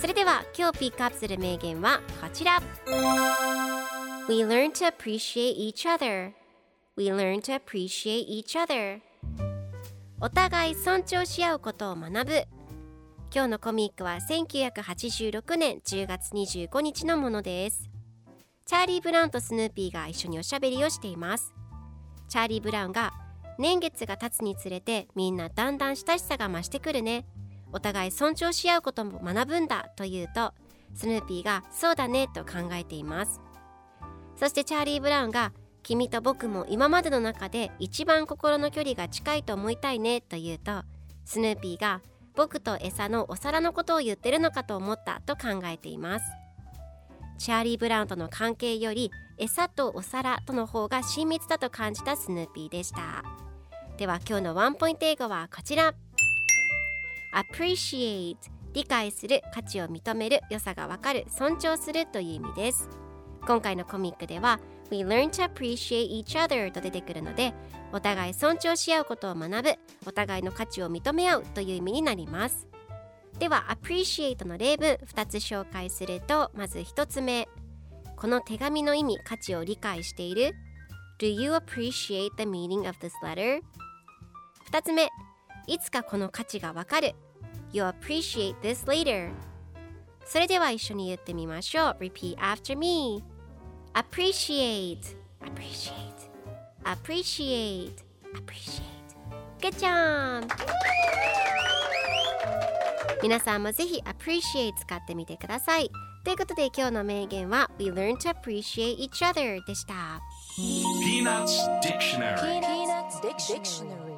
それでは今日ピックアップする名言はこちら。We learn to appreciate each other. We learn to appreciate each other. お互い尊重し合うことを学ぶ。今日のコミックは1986年10月25日のものです。チャーリー・ブラウンとスヌーピーが一緒におしゃべりをしています。チャーリー・ブラウンが年月が経つにつれてみんなだんだん親しさが増してくるね。お互い尊重し合うことも学ぶんだと言うとスヌーピーがそうだねと考えています。そしてチャーリー・ブラウンが君と僕も今までの中で一番心の距離が近いと思いたいねと言うとスヌーピーが僕と餌のお皿のことを言ってるのかと思ったと考えています。チャーリー・ブラウンとの関係より餌とお皿との方が親密だと感じたスヌーピーでした。では今日のワンポイント英語はこちら。Appreciate 理解する価値を認める良さがわかる尊重するという意味です。今回のコミックでは We learn to appreciate each other と出てくるのでお互い尊重し合うことを学ぶお互いの価値を認め合うという意味になります。では appreciate の例文2つ紹介するとまず1つ目。この手紙の意味価値を理解している？Do you appreciate the meaning of this letter? 2つ目。いつかこの価値がわかる You appreciate this later それでは一緒に言ってみましょう Repeat after me appreciate appreciate appreciate appreciate Good job 皆さんもぜひ appreciate 使ってみてくださいということで今日の名言は We learn to appreciate each other でした Peanuts Dictionary Peanuts Dictionary